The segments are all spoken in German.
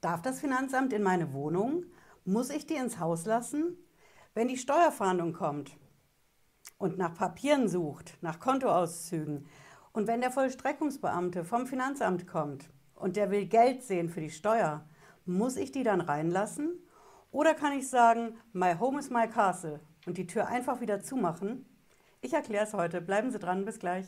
Darf das Finanzamt in meine Wohnung? Muss ich die ins Haus lassen? Wenn die Steuerfahndung kommt und nach Papieren sucht, nach Kontoauszügen und wenn der Vollstreckungsbeamte vom Finanzamt kommt und der will Geld sehen für die Steuer, muss ich die dann reinlassen? Oder kann ich sagen, my home is my castle und die Tür einfach wieder zumachen? Ich erkläre es heute. Bleiben Sie dran, bis gleich.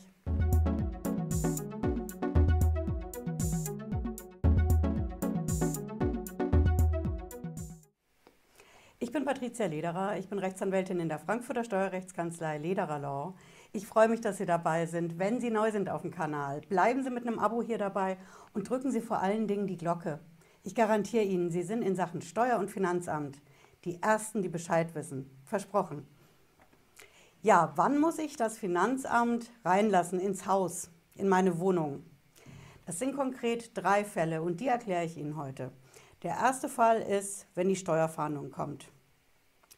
Patricia Lederer, ich bin Rechtsanwältin in der Frankfurter Steuerrechtskanzlei Lederer Law. Ich freue mich, dass Sie dabei sind. Wenn Sie neu sind auf dem Kanal, bleiben Sie mit einem Abo hier dabei und drücken Sie vor allen Dingen die Glocke. Ich garantiere Ihnen, Sie sind in Sachen Steuer- und Finanzamt die Ersten, die Bescheid wissen. Versprochen. Ja, wann muss ich das Finanzamt reinlassen ins Haus, in meine Wohnung? Das sind konkret drei Fälle und die erkläre ich Ihnen heute. Der erste Fall ist, wenn die Steuerfahndung kommt.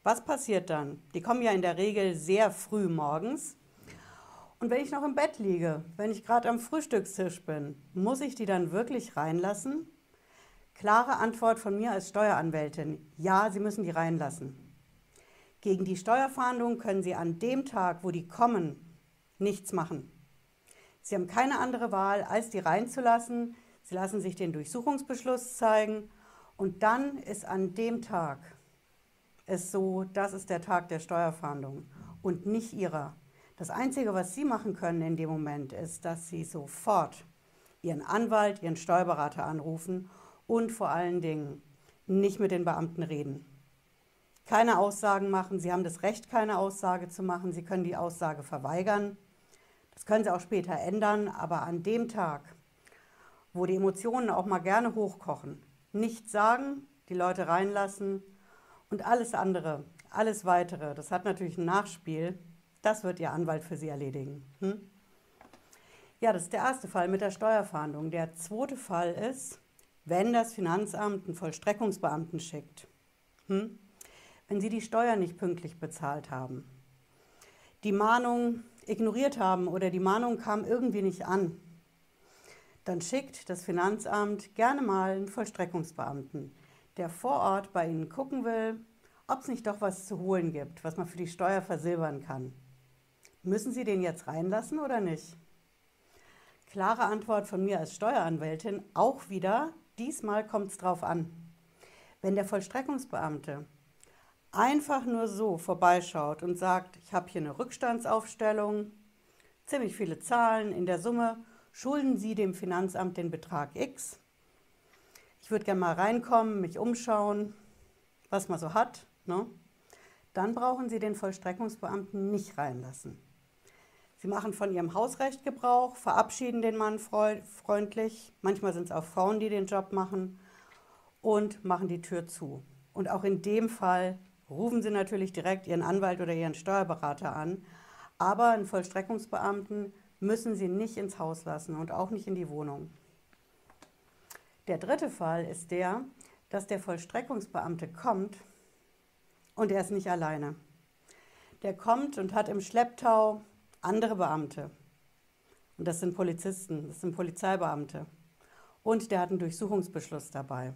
Was passiert dann? Die kommen ja in der Regel sehr früh morgens. Und wenn ich noch im Bett liege, wenn ich gerade am Frühstückstisch bin, muss ich die dann wirklich reinlassen? Klare Antwort von mir als Steueranwältin. Ja, Sie müssen die reinlassen. Gegen die Steuerfahndung können Sie an dem Tag, wo die kommen, nichts machen. Sie haben keine andere Wahl, als die reinzulassen. Sie lassen sich den Durchsuchungsbeschluss zeigen und dann ist an dem Tag es so, das ist der Tag der Steuerfahndung und nicht ihrer. Das Einzige, was Sie machen können in dem Moment, ist, dass Sie sofort Ihren Anwalt, Ihren Steuerberater anrufen und vor allen Dingen nicht mit den Beamten reden. Keine Aussagen machen. Sie haben das Recht, keine Aussage zu machen. Sie können die Aussage verweigern. Das können Sie auch später ändern, aber an dem Tag, wo die Emotionen auch mal gerne hochkochen, nichts sagen, die Leute reinlassen und alles andere, alles weitere, das hat natürlich ein Nachspiel, das wird Ihr Anwalt für Sie erledigen. Hm? Ja, das ist der erste Fall mit der Steuerfahndung. Der zweite Fall ist, wenn das Finanzamt einen Vollstreckungsbeamten schickt, hm? wenn Sie die Steuer nicht pünktlich bezahlt haben, die Mahnung ignoriert haben oder die Mahnung kam irgendwie nicht an, dann schickt das Finanzamt gerne mal einen Vollstreckungsbeamten der vor Ort bei Ihnen gucken will, ob es nicht doch was zu holen gibt, was man für die Steuer versilbern kann. Müssen Sie den jetzt reinlassen oder nicht? Klare Antwort von mir als Steueranwältin, auch wieder, diesmal kommt es drauf an. Wenn der Vollstreckungsbeamte einfach nur so vorbeischaut und sagt, ich habe hier eine Rückstandsaufstellung, ziemlich viele Zahlen in der Summe, schulden Sie dem Finanzamt den Betrag X, ich würde gerne mal reinkommen, mich umschauen, was man so hat, ne? dann brauchen Sie den Vollstreckungsbeamten nicht reinlassen. Sie machen von Ihrem Hausrecht Gebrauch, verabschieden den Mann freundlich, manchmal sind es auch Frauen, die den Job machen, und machen die Tür zu. Und auch in dem Fall rufen Sie natürlich direkt Ihren Anwalt oder Ihren Steuerberater an, aber einen Vollstreckungsbeamten müssen Sie nicht ins Haus lassen und auch nicht in die Wohnung. Der dritte Fall ist der, dass der Vollstreckungsbeamte kommt und er ist nicht alleine. Der kommt und hat im Schlepptau andere Beamte. Und das sind Polizisten, das sind Polizeibeamte. Und der hat einen Durchsuchungsbeschluss dabei.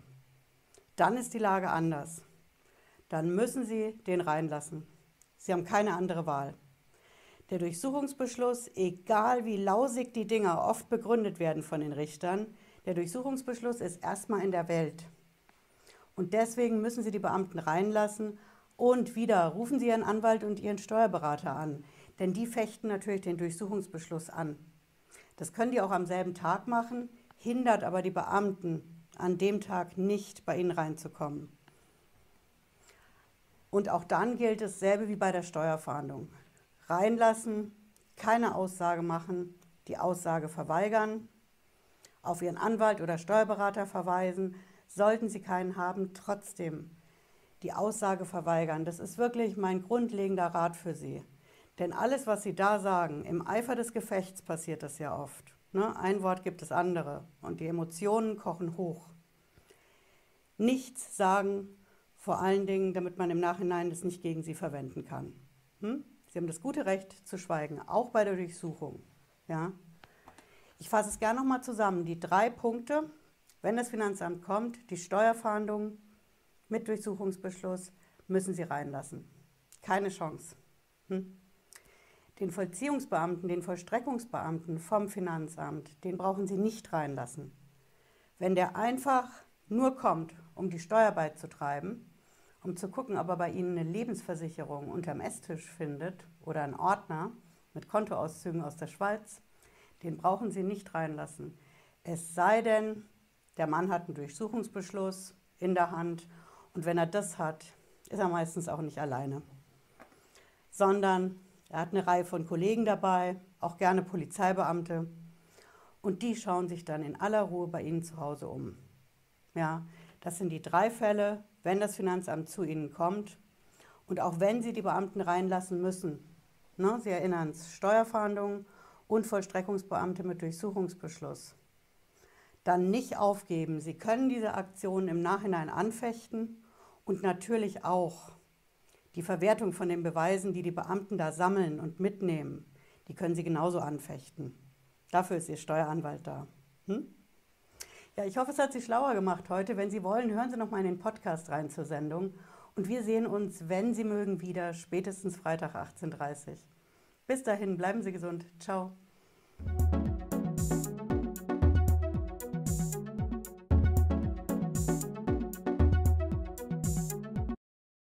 Dann ist die Lage anders. Dann müssen Sie den reinlassen. Sie haben keine andere Wahl. Der Durchsuchungsbeschluss, egal wie lausig die Dinger oft begründet werden von den Richtern, der Durchsuchungsbeschluss ist erstmal in der Welt. Und deswegen müssen Sie die Beamten reinlassen und wieder rufen Sie Ihren Anwalt und Ihren Steuerberater an, denn die fechten natürlich den Durchsuchungsbeschluss an. Das können die auch am selben Tag machen, hindert aber die Beamten an dem Tag nicht bei Ihnen reinzukommen. Und auch dann gilt dasselbe wie bei der Steuerfahndung. Reinlassen, keine Aussage machen, die Aussage verweigern auf Ihren Anwalt oder Steuerberater verweisen. Sollten Sie keinen haben, trotzdem die Aussage verweigern. Das ist wirklich mein grundlegender Rat für Sie. Denn alles, was Sie da sagen, im Eifer des Gefechts passiert das ja oft. Ne? Ein Wort gibt es andere und die Emotionen kochen hoch. Nichts sagen, vor allen Dingen, damit man im Nachhinein das nicht gegen Sie verwenden kann. Hm? Sie haben das gute Recht zu schweigen, auch bei der Durchsuchung. Ja? Ich fasse es gerne nochmal zusammen. Die drei Punkte, Wenn das Finanzamt kommt, die Steuerfahndung mit Durchsuchungsbeschluss, müssen Sie reinlassen. Keine Chance. Hm? Den Vollziehungsbeamten, den Vollstreckungsbeamten vom Finanzamt, den brauchen Sie nicht reinlassen. Wenn der einfach nur kommt, um die Steuer beizutreiben, um zu gucken, ob er bei Ihnen eine Lebensversicherung unterm Esstisch findet oder einen Ordner mit Kontoauszügen aus der Schweiz, den brauchen Sie nicht reinlassen. Es sei denn, der Mann hat einen Durchsuchungsbeschluss in der Hand und wenn er das hat, ist er meistens auch nicht alleine, sondern er hat eine Reihe von Kollegen dabei, auch gerne Polizeibeamte. Und die schauen sich dann in aller Ruhe bei Ihnen zu Hause um. Ja, das sind die drei Fälle, wenn das Finanzamt zu Ihnen kommt und auch wenn Sie die Beamten reinlassen müssen. Ne, Sie erinnern es, Steuerfahndungen und Vollstreckungsbeamte mit Durchsuchungsbeschluss. Dann nicht aufgeben. Sie können diese Aktion im Nachhinein anfechten und natürlich auch die Verwertung von den Beweisen, die die Beamten da sammeln und mitnehmen, die können Sie genauso anfechten. Dafür ist Ihr Steueranwalt da. Hm? Ja, ich hoffe, es hat Sie schlauer gemacht heute. Wenn Sie wollen, hören Sie noch mal in den Podcast rein zur Sendung. Und wir sehen uns, wenn Sie mögen, wieder, spätestens Freitag 18.30 Uhr. Bis dahin, bleiben Sie gesund. Ciao.